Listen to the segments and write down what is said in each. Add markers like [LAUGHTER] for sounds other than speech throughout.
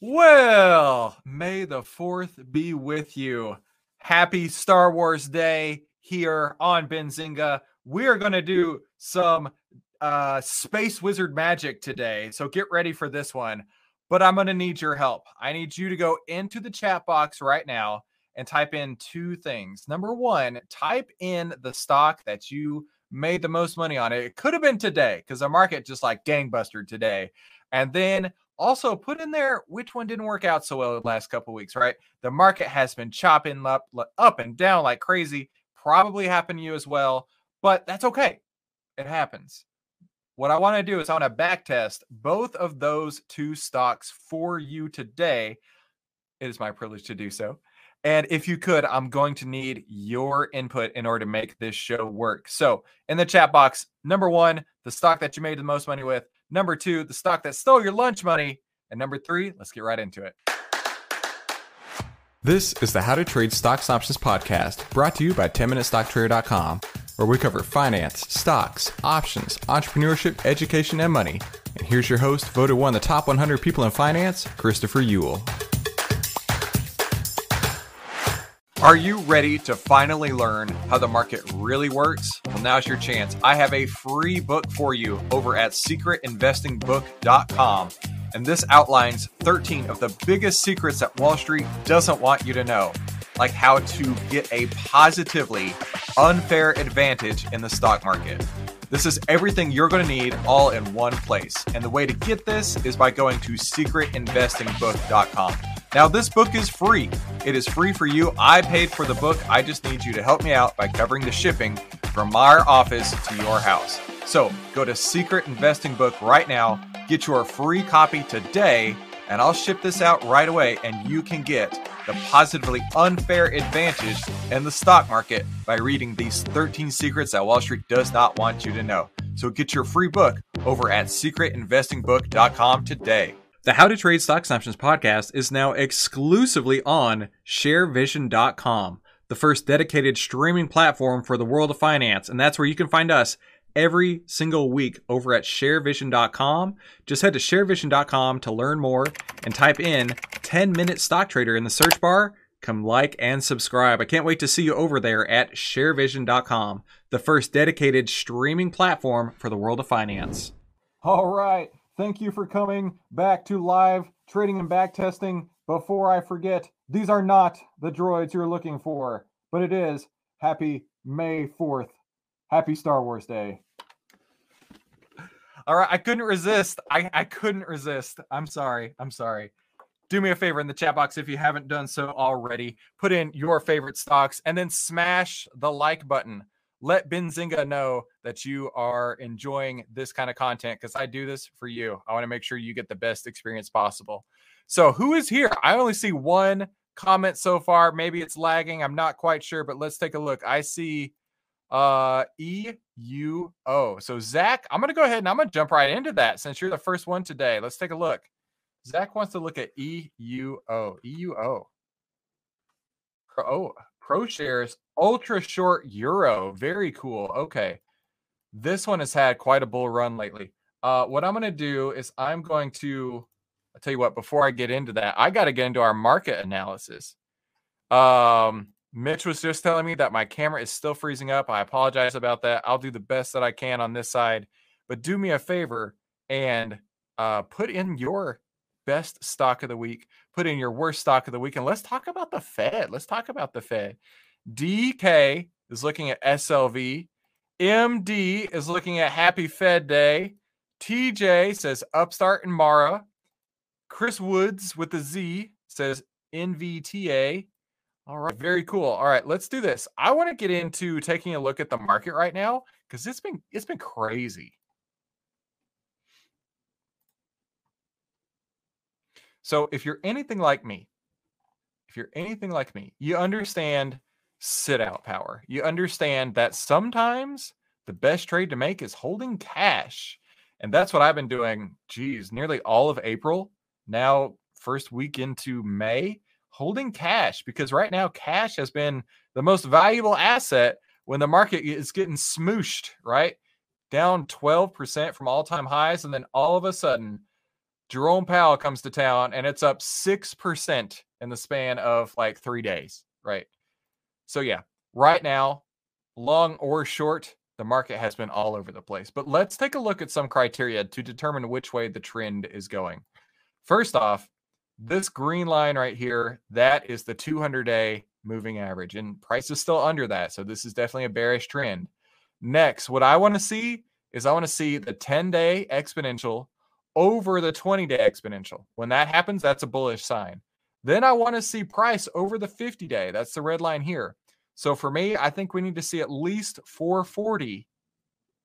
Well, may the 4th be with you. Happy Star Wars Day here on Benzinga. We're going to do some uh, space wizard magic today. So get ready for this one. But I'm going to need your help. I need you to go into the chat box right now and type in two things. Number one, type in the stock that you made the most money on. It could have been today because the market just like gangbuster today. And then also, put in there which one didn't work out so well the last couple weeks, right? The market has been chopping up, up and down like crazy. Probably happened to you as well, but that's okay. It happens. What I want to do is I want to back test both of those two stocks for you today. It is my privilege to do so. And if you could, I'm going to need your input in order to make this show work. So, in the chat box, number one, the stock that you made the most money with. Number two, the stock that stole your lunch money. And number three, let's get right into it. This is the How to Trade Stocks Options podcast brought to you by 10MinuteStockTrader.com, where we cover finance, stocks, options, entrepreneurship, education, and money. And here's your host, voted one of the top 100 people in finance, Christopher Uhl. Are you ready to finally learn how the market really works? Well, now's your chance. I have a free book for you over at secretinvestingbook.com. And this outlines 13 of the biggest secrets that Wall Street doesn't want you to know, like how to get a positively unfair advantage in the stock market. This is everything you're going to need all in one place. And the way to get this is by going to secretinvestingbook.com. Now, this book is free. It is free for you. I paid for the book. I just need you to help me out by covering the shipping from our office to your house. So go to Secret Investing Book right now, get your free copy today, and I'll ship this out right away. And you can get the positively unfair advantage in the stock market by reading these 13 secrets that Wall Street does not want you to know. So get your free book over at secretinvestingbook.com today. The How to Trade Stocks Options podcast is now exclusively on sharevision.com, the first dedicated streaming platform for the world of finance. And that's where you can find us every single week over at sharevision.com. Just head to sharevision.com to learn more and type in 10 minute stock trader in the search bar. Come like and subscribe. I can't wait to see you over there at sharevision.com, the first dedicated streaming platform for the world of finance. All right. Thank you for coming back to live trading and back testing. Before I forget, these are not the droids you're looking for, but it is happy May 4th. Happy Star Wars Day. All right, I couldn't resist. I, I couldn't resist. I'm sorry. I'm sorry. Do me a favor in the chat box if you haven't done so already. Put in your favorite stocks and then smash the like button let Benzinga know that you are enjoying this kind of content because I do this for you. I want to make sure you get the best experience possible. So, who is here? I only see one comment so far. Maybe it's lagging. I'm not quite sure, but let's take a look. I see uh E U O. So, Zach, I'm going to go ahead and I'm going to jump right into that since you're the first one today. Let's take a look. Zach wants to look at E U O. E U O. Oh, ProShares ultra short euro. Very cool. Okay. This one has had quite a bull run lately. Uh, what I'm going to do is I'm going to, I'll tell you what, before I get into that, I got to get into our market analysis. Um, Mitch was just telling me that my camera is still freezing up. I apologize about that. I'll do the best that I can on this side, but do me a favor and uh, put in your best stock of the week, put in your worst stock of the week, and let's talk about the Fed. Let's talk about the Fed. DK is looking at SLV. MD is looking at Happy Fed Day. TJ says Upstart and Mara. Chris Woods with the Z says NVTA. All right, very cool. All right, let's do this. I want to get into taking a look at the market right now because it's been it's been crazy. So if you're anything like me, if you're anything like me, you understand sit out power. You understand that sometimes the best trade to make is holding cash. And that's what I've been doing, geez, nearly all of April. Now, first week into May, holding cash because right now cash has been the most valuable asset when the market is getting smooshed, right? Down 12% from all time highs. And then all of a sudden, Jerome Powell comes to town and it's up 6% in the span of like three days, right? So, yeah, right now, long or short, the market has been all over the place. But let's take a look at some criteria to determine which way the trend is going. First off, this green line right here, that is the 200 day moving average, and price is still under that. So, this is definitely a bearish trend. Next, what I want to see is I want to see the 10 day exponential over the 20 day exponential. When that happens, that's a bullish sign. Then I want to see price over the 50 day. That's the red line here. So for me, I think we need to see at least 440,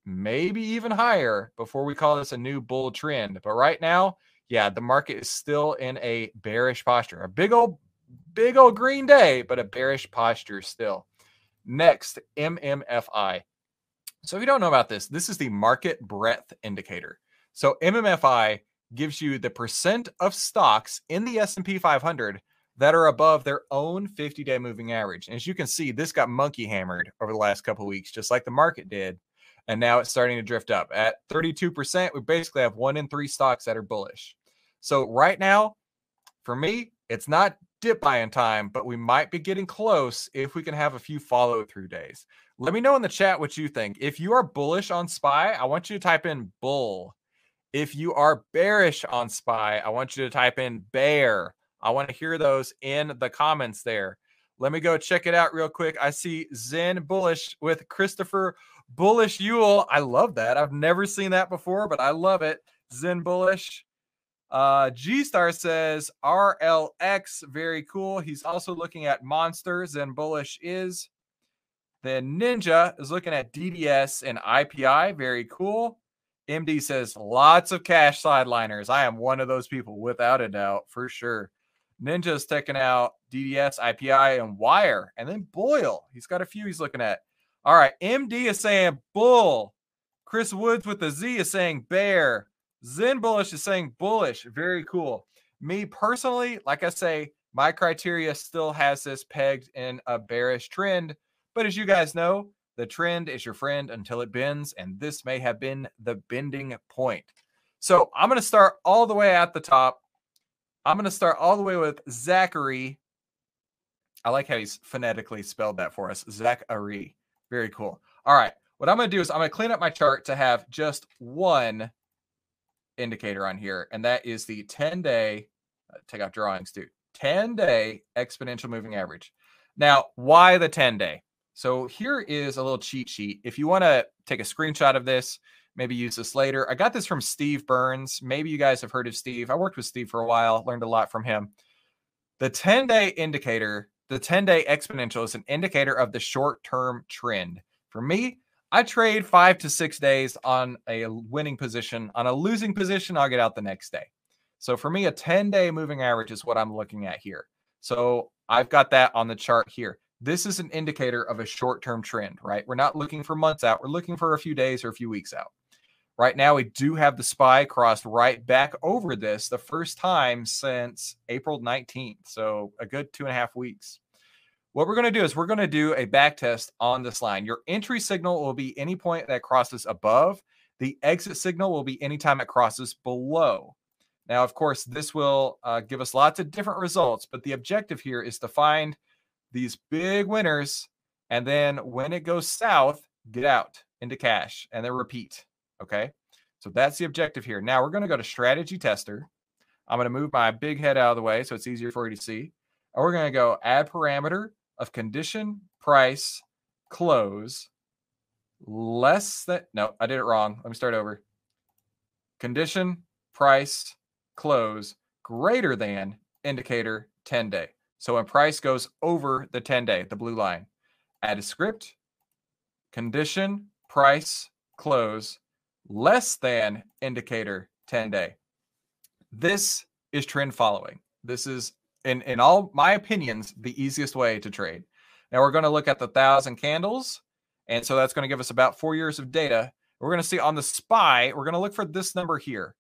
maybe even higher before we call this a new bull trend. But right now, yeah, the market is still in a bearish posture. A big old, big old green day, but a bearish posture still. Next, MMFI. So if you don't know about this, this is the market breadth indicator. So MMFI gives you the percent of stocks in the S&P 500 that are above their own 50-day moving average. And as you can see, this got monkey hammered over the last couple weeks just like the market did. And now it's starting to drift up. At 32%, we basically have 1 in 3 stocks that are bullish. So right now, for me, it's not dip buying time, but we might be getting close if we can have a few follow through days. Let me know in the chat what you think. If you are bullish on SPY, I want you to type in bull. If you are bearish on SPY, I want you to type in bear. I want to hear those in the comments there. Let me go check it out real quick. I see Zen Bullish with Christopher Bullish Uhl. I love that. I've never seen that before, but I love it. Zen Bullish. Uh, G Star says RLX, very cool. He's also looking at monsters, and bullish is. Then Ninja is looking at DDS and IPI, very cool. MD says lots of cash sideliners. I am one of those people, without a doubt, for sure. Ninja's taking out DDS, IPI, and Wire, and then BOIL. He's got a few he's looking at. All right, MD is saying bull. Chris Woods with the Z is saying bear. Zen Bullish is saying bullish. Very cool. Me personally, like I say, my criteria still has this pegged in a bearish trend. But as you guys know, the trend is your friend until it bends. And this may have been the bending point. So I'm going to start all the way at the top. I'm going to start all the way with Zachary. I like how he's phonetically spelled that for us. Zachary. Very cool. All right. What I'm going to do is I'm going to clean up my chart to have just one indicator on here, and that is the 10 day, uh, take out drawings, dude, 10 day exponential moving average. Now, why the 10 day? So here is a little cheat sheet. If you want to take a screenshot of this, maybe use this later. I got this from Steve Burns. Maybe you guys have heard of Steve. I worked with Steve for a while, learned a lot from him. The 10 day indicator, the 10 day exponential is an indicator of the short term trend. For me, I trade five to six days on a winning position. On a losing position, I'll get out the next day. So for me, a 10 day moving average is what I'm looking at here. So I've got that on the chart here. This is an indicator of a short term trend, right? We're not looking for months out, we're looking for a few days or a few weeks out. Right now, we do have the SPY crossed right back over this the first time since April 19th. So a good two and a half weeks. What we're going to do is we're going to do a back test on this line. Your entry signal will be any point that crosses above. The exit signal will be anytime it crosses below. Now, of course, this will uh, give us lots of different results, but the objective here is to find these big winners. And then when it goes south, get out into cash and then repeat. Okay. So that's the objective here. Now we're going to go to strategy tester. I'm going to move my big head out of the way so it's easier for you to see. And we're going to go add parameter of condition, price, close less than no, I did it wrong. Let me start over. Condition, price, close greater than indicator 10 day. So when price goes over the 10 day, the blue line, add a script, condition, price, close less than indicator 10 day. This is trend following. This is in in all my opinions, the easiest way to trade. Now we're going to look at the thousand candles, and so that's going to give us about four years of data. We're going to see on the SPY, we're going to look for this number here.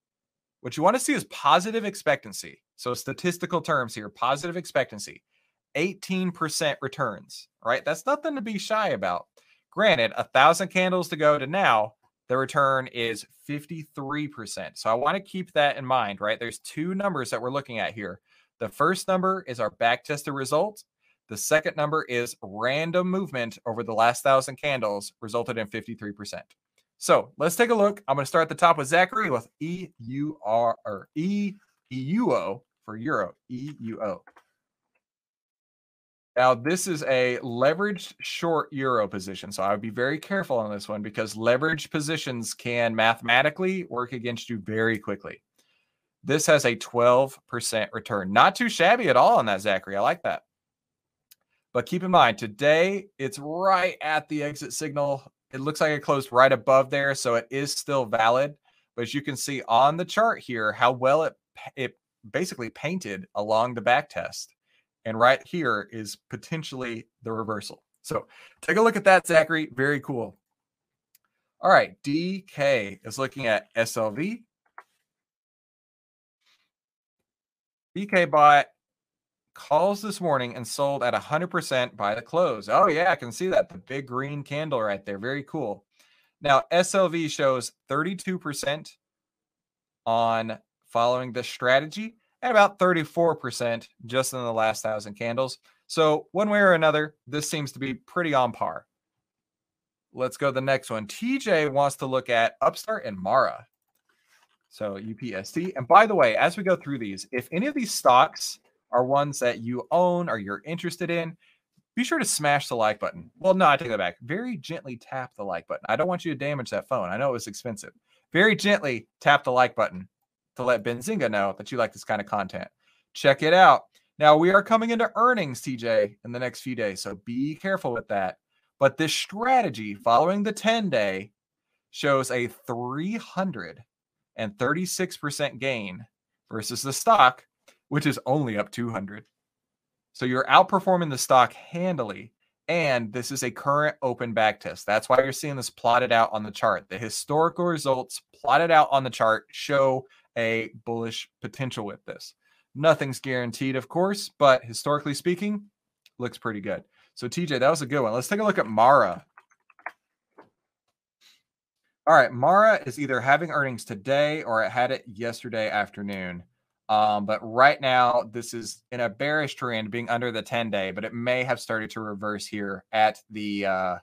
What you want to see is positive expectancy. So statistical terms here, positive expectancy, 18% returns. Right, that's nothing to be shy about. Granted, a thousand candles to go to now, the return is 53%. So I want to keep that in mind, right? There's two numbers that we're looking at here. The first number is our back tested result. The second number is random movement over the last thousand candles resulted in 53%. So let's take a look. I'm going to start at the top with Zachary with E U R or E E U O for Euro. E U O. Now, this is a leveraged short euro position. So I would be very careful on this one because leveraged positions can mathematically work against you very quickly. This has a 12% return. Not too shabby at all on that, Zachary. I like that. But keep in mind, today it's right at the exit signal. It looks like it closed right above there. So it is still valid. But as you can see on the chart here, how well it, it basically painted along the back test. And right here is potentially the reversal. So take a look at that, Zachary. Very cool. All right. DK is looking at SLV. DK bought calls this morning and sold at 100% by the close. Oh, yeah, I can see that. The big green candle right there. Very cool. Now, SLV shows 32% on following this strategy and about 34% just in the last thousand candles. So, one way or another, this seems to be pretty on par. Let's go to the next one. TJ wants to look at Upstart and Mara. So, UPST. And by the way, as we go through these, if any of these stocks are ones that you own or you're interested in, be sure to smash the like button. Well, no, I take that back. Very gently tap the like button. I don't want you to damage that phone. I know it was expensive. Very gently tap the like button to let Benzinga know that you like this kind of content. Check it out. Now, we are coming into earnings, TJ, in the next few days. So be careful with that. But this strategy following the 10 day shows a 336% gain versus the stock, which is only up 200. So you're outperforming the stock handily. And this is a current open back test. That's why you're seeing this plotted out on the chart. The historical results plotted out on the chart show a bullish potential with this. Nothing's guaranteed, of course, but historically speaking, looks pretty good. So, TJ, that was a good one. Let's take a look at Mara. All right, Mara is either having earnings today or it had it yesterday afternoon. Um, but right now, this is in a bearish trend, being under the 10 day, but it may have started to reverse here at the. Uh,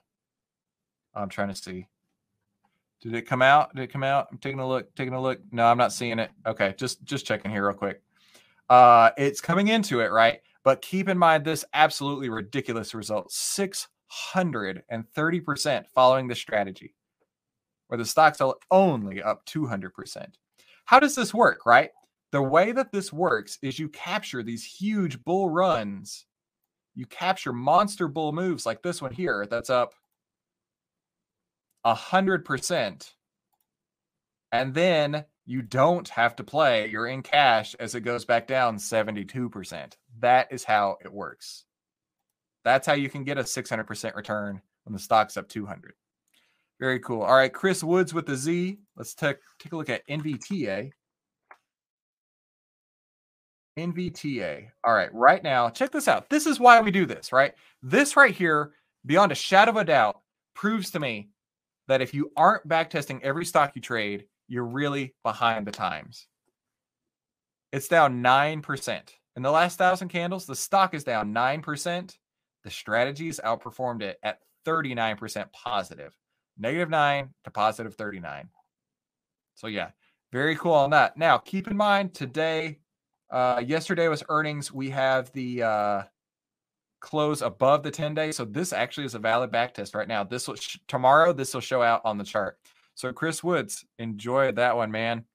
I'm trying to see. Did it come out? Did it come out? I'm taking a look. Taking a look. No, I'm not seeing it. Okay, just just checking here real quick. Uh, it's coming into it, right? But keep in mind this absolutely ridiculous result: six hundred and thirty percent following the strategy, where the stocks are only up two hundred percent. How does this work, right? The way that this works is you capture these huge bull runs. You capture monster bull moves like this one here that's up a hundred percent, and then you don't have to play. You're in cash as it goes back down 72%. That is how it works. That's how you can get a 600% return when the stock's up 200. Very cool. All right, Chris Woods with the Z. Let's take take a look at NVTA. NVTA. All right, right now, check this out. This is why we do this, right? This right here, beyond a shadow of a doubt, proves to me that if you aren't backtesting every stock you trade, you're really behind the times. It's down 9%. In the last thousand candles, the stock is down 9%. The strategies outperformed it at 39% positive, negative 9 to positive 39. So, yeah, very cool on that. Now, keep in mind today, uh, yesterday was earnings. We have the uh, close above the 10 day. So this actually is a valid back test right now. This will sh- tomorrow, this will show out on the chart. So Chris Woods, enjoy that one, man.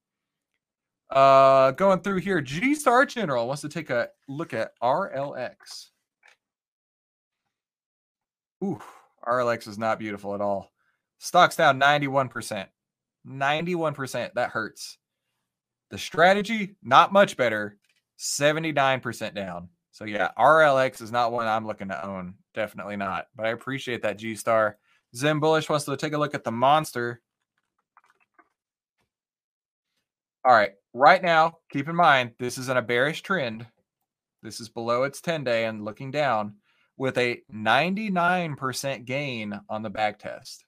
Uh going through here, G Star General wants to take a look at RLX. Ooh, RLX is not beautiful at all. Stock's down 91%. 91%. That hurts. The strategy, not much better. 79% down. So yeah, RLX is not one I'm looking to own. Definitely not. But I appreciate that G Star. Zim Bullish wants to take a look at the monster. All right. Right now, keep in mind, this is in a bearish trend. This is below its 10 day and looking down with a 99% gain on the back test.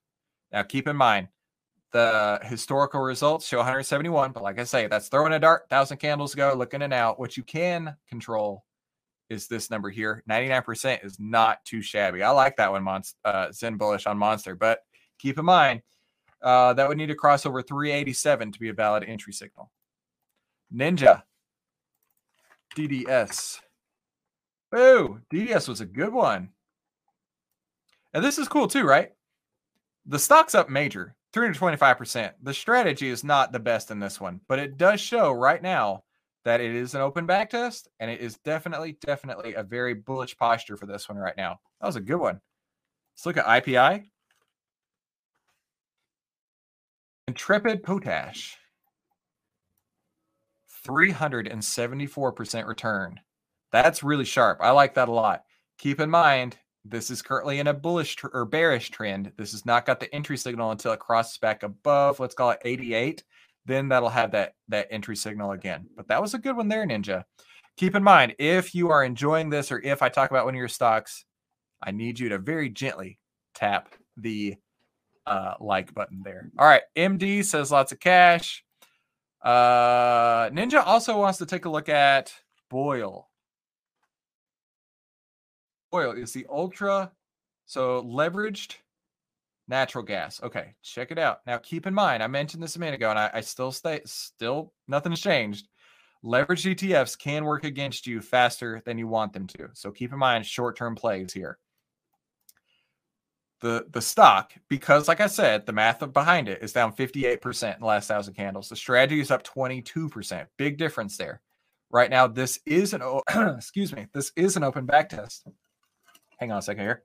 Now, keep in mind, The historical results show 171, but like I say, that's throwing a dart, thousand candles go, looking in out. What you can control is this number here. 99% is not too shabby. I like that one, Monst- uh, Zen Bullish on Monster, but keep in mind uh, that would need to cross over 387 to be a valid entry signal. Ninja, DDS. Oh, DDS was a good one. And this is cool too, right? The stock's up major, 325%. The strategy is not the best in this one, but it does show right now that it is an open back test and it is definitely, definitely a very bullish posture for this one right now. That was a good one. Let's look at IPI. Intrepid Potash. 374% return. That's really sharp. I like that a lot. Keep in mind, this is currently in a bullish tr- or bearish trend. This has not got the entry signal until it crosses back above, let's call it 88. Then that'll have that that entry signal again. But that was a good one there, Ninja. Keep in mind, if you are enjoying this or if I talk about one of your stocks, I need you to very gently tap the uh, like button there. All right, MD says lots of cash. Uh, Ninja also wants to take a look at BOIL. BOIL is the ultra, so leveraged natural gas. Okay, check it out. Now, keep in mind, I mentioned this a minute ago, and I, I still stay, still nothing's changed. Leveraged ETFs can work against you faster than you want them to. So keep in mind short-term plays here the the stock because like i said the math behind it is down 58% in the last thousand candles the strategy is up 22% big difference there right now this is an [CLEARS THROAT] excuse me this is an open back test hang on a second here.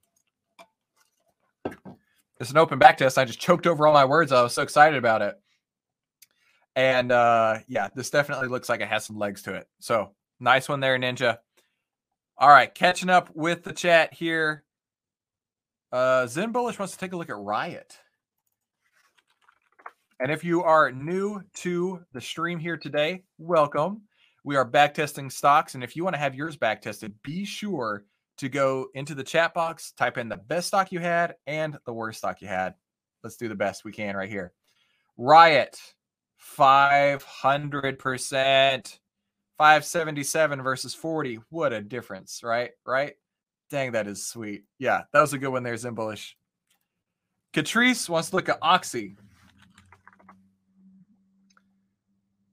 It's an open back test. I just choked over all my words. I was so excited about it. And uh yeah this definitely looks like it has some legs to it. So nice one there ninja. All right catching up with the chat here. Uh, Zen Bullish wants to take a look at Riot. And if you are new to the stream here today, welcome. We are backtesting stocks. And if you want to have yours backtested, be sure to go into the chat box, type in the best stock you had and the worst stock you had. Let's do the best we can right here. Riot, 500%, 577 versus 40. What a difference, right? Right? Dang, that is sweet. Yeah, that was a good one there, Zimbullish. Catrice wants to look at Oxy.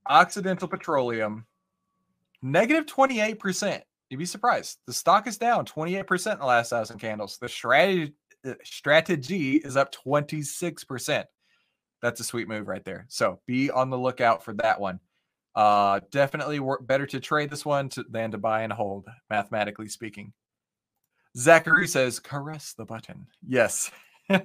Occidental Petroleum, negative 28%. You'd be surprised. The stock is down 28% in the last thousand candles. The strategy, uh, strategy is up 26%. That's a sweet move right there. So be on the lookout for that one. Uh, definitely work better to trade this one to, than to buy and hold, mathematically speaking. Zachary says, caress the button. Yes. [LAUGHS] uh,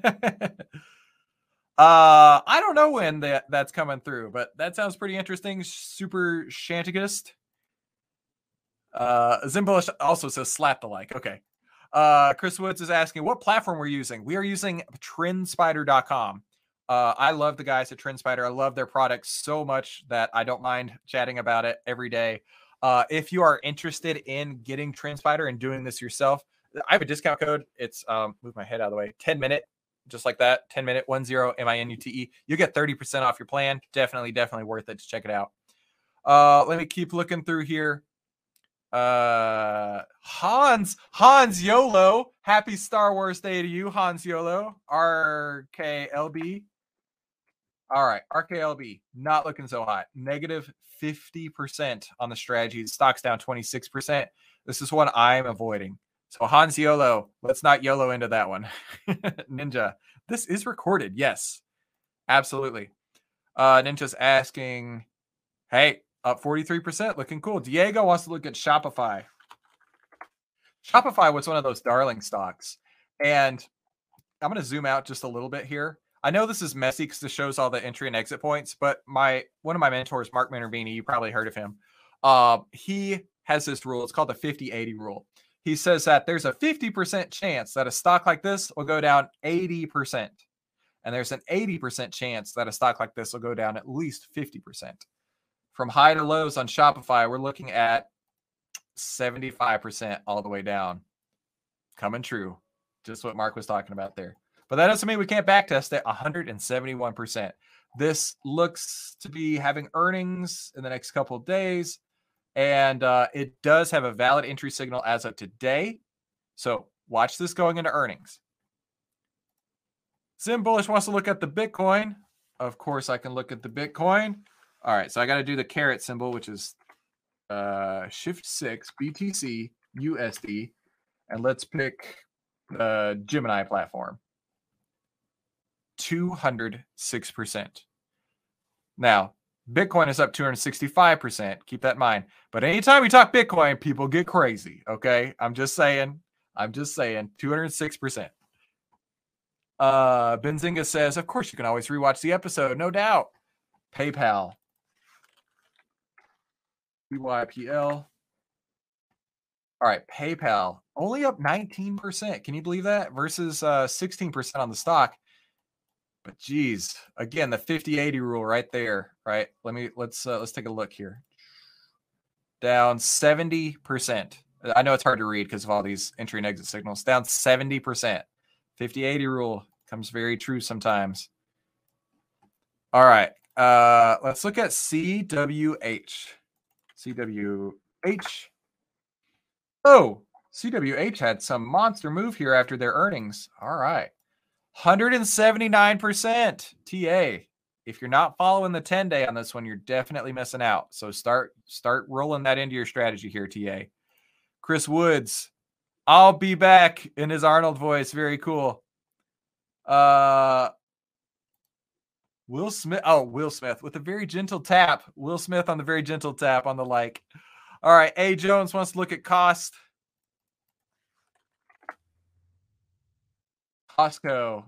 I don't know when that, that's coming through, but that sounds pretty interesting. Super Shantigist. Uh, also says slap the like. Okay. Uh, Chris Woods is asking what platform we're using. We are using trendspider.com. Uh, I love the guys at TrendSpider. I love their products so much that I don't mind chatting about it every day. Uh, if you are interested in getting TrendSpider and doing this yourself, I have a discount code. It's um move my head out of the way. 10 minute, just like that. 10 minute, one zero M I N U T E. You get 30% off your plan. Definitely, definitely worth it to check it out. Uh let me keep looking through here. Uh Hans, Hans YOLO. Happy Star Wars Day to you, Hans YOLO. RKLB. All right, RKLB not looking so hot. Negative 50% on the strategy. Stock's down 26%. This is one I'm avoiding. So Hans YOLO, let's not YOLO into that one. [LAUGHS] Ninja, this is recorded. Yes, absolutely. Uh, Ninja's asking, hey, up 43%, looking cool. Diego wants to look at Shopify. Shopify was one of those darling stocks. And I'm going to zoom out just a little bit here. I know this is messy because it shows all the entry and exit points, but my one of my mentors, Mark Minervini, you probably heard of him. Uh, he has this rule. It's called the 50 80 rule he says that there's a 50% chance that a stock like this will go down 80%. And there's an 80% chance that a stock like this will go down at least 50%. From high to lows on Shopify, we're looking at 75% all the way down. Coming true. Just what Mark was talking about there. But that doesn't mean we can't backtest it 171%. This looks to be having earnings in the next couple of days, and uh, it does have a valid entry signal as of today. So watch this going into earnings. Zim Bullish wants to look at the Bitcoin. Of course, I can look at the Bitcoin. All right, so I got to do the caret symbol, which is uh, Shift Six BTC USD, and let's pick the Gemini platform. 206%. Now, Bitcoin is up 265%. Keep that in mind. But anytime we talk Bitcoin, people get crazy. Okay. I'm just saying. I'm just saying 206%. Uh Benzinga says, of course you can always rewatch the episode, no doubt. PayPal. PYPL. All right, PayPal only up 19%. Can you believe that? Versus uh 16% on the stock. But geez, again, the 50-80 rule right there, right? Let me let's uh, let's take a look here. Down 70%. I know it's hard to read because of all these entry and exit signals. Down 70%. 50-80 rule comes very true sometimes. All right. Uh let's look at CWH. CWH. Oh, CWH had some monster move here after their earnings. All right. 179% TA. If you're not following the 10 day on this one, you're definitely missing out. So start start rolling that into your strategy here, TA. Chris Woods, I'll be back in his Arnold voice. Very cool. Uh Will Smith. Oh, Will Smith with a very gentle tap. Will Smith on the very gentle tap on the like. All right. A Jones wants to look at cost. Costco.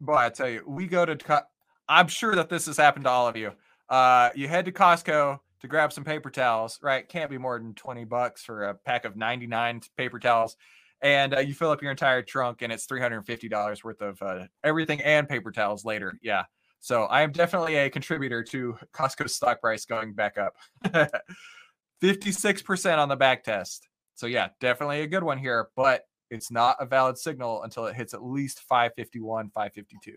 Boy, I tell you, we go to. Co- I'm sure that this has happened to all of you. Uh, you head to Costco to grab some paper towels, right? Can't be more than 20 bucks for a pack of 99 paper towels. And uh, you fill up your entire trunk, and it's $350 worth of uh, everything and paper towels later. Yeah. So I am definitely a contributor to Costco's stock price going back up. [LAUGHS] 56% on the back test. So yeah, definitely a good one here, but it's not a valid signal until it hits at least 551, 552.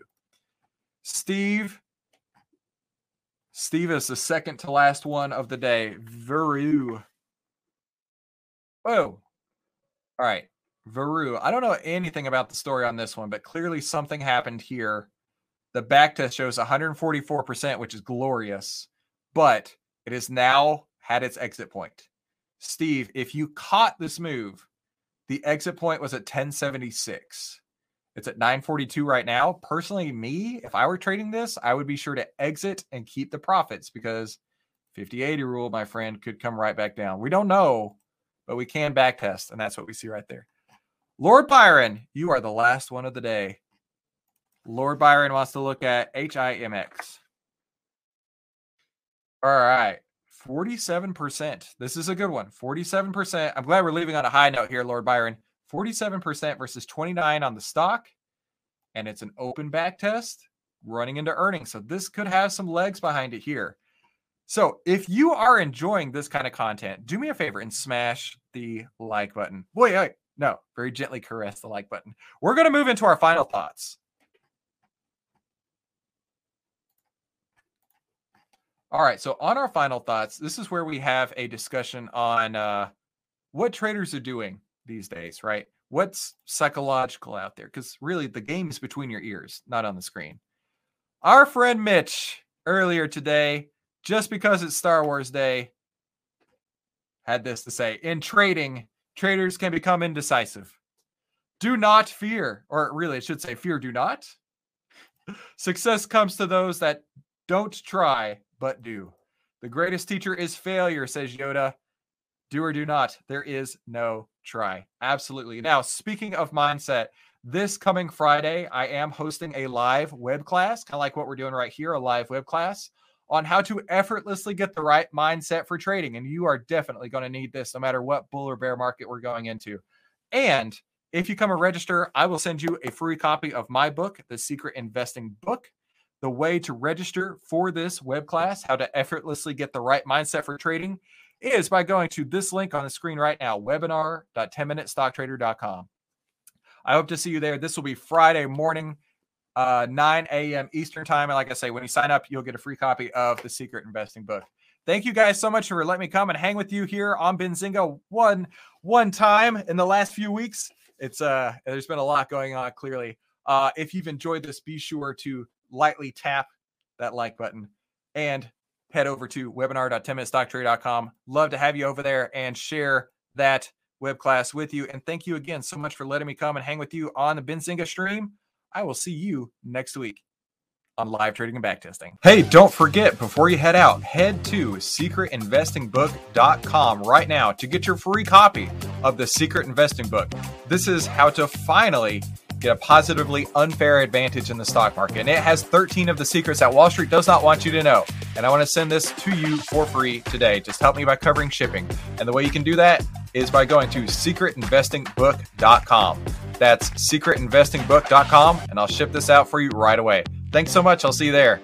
Steve. Steve is the second to last one of the day. Veru. Oh. All right. Veru. I don't know anything about the story on this one, but clearly something happened here. The back test shows 144%, which is glorious, but it has now had its exit point. Steve, if you caught this move, the exit point was at 1076. It's at 942 right now. Personally, me, if I were trading this, I would be sure to exit and keep the profits because 5080 rule, my friend, could come right back down. We don't know, but we can back test, and that's what we see right there. Lord Byron, you are the last one of the day. Lord Byron wants to look at HIMX. All right. 47%. This is a good one. 47%. I'm glad we're leaving on a high note here, Lord Byron. 47% versus 29 on the stock. And it's an open back test running into earnings. So this could have some legs behind it here. So if you are enjoying this kind of content, do me a favor and smash the like button. Boy, wait, no, very gently caress the like button. We're going to move into our final thoughts. All right. So on our final thoughts, this is where we have a discussion on uh, what traders are doing these days, right? What's psychological out there? Because really, the game is between your ears, not on the screen. Our friend Mitch earlier today, just because it's Star Wars Day, had this to say In trading, traders can become indecisive. Do not fear, or really, it should say, fear do not. [LAUGHS] Success comes to those that don't try but do. The greatest teacher is failure, says Yoda. Do or do not. There is no try. Absolutely. Now, speaking of mindset, this coming Friday, I am hosting a live web class, kind of like what we're doing right here, a live web class on how to effortlessly get the right mindset for trading. And you are definitely going to need this no matter what bull or bear market we're going into. And if you come and register, I will send you a free copy of my book, The Secret Investing Book. The way to register for this web class, how to effortlessly get the right mindset for trading, is by going to this link on the screen right now webinar.10minutestocktrader.com. I hope to see you there. This will be Friday morning. uh, 9 a.m. Eastern time. And like I say, when you sign up, you'll get a free copy of the Secret Investing book. Thank you guys so much for letting me come and hang with you here on Benzinga one one time in the last few weeks. It's uh there's been a lot going on clearly. Uh if you've enjoyed this, be sure to lightly tap that like button and head over to webinar.10minutestocktrader.com. Love to have you over there and share that web class with you. And thank you again so much for letting me come and hang with you on the Benzinga stream. I will see you next week on live trading and backtesting. Hey, don't forget before you head out, head to secretinvestingbook.com right now to get your free copy of the Secret Investing Book. This is how to finally get a positively unfair advantage in the stock market. And it has 13 of the secrets that Wall Street does not want you to know. And I want to send this to you for free today. Just help me by covering shipping. And the way you can do that is by going to secretinvestingbook.com. That's secretinvestingbook.com, and I'll ship this out for you right away. Thanks so much. I'll see you there.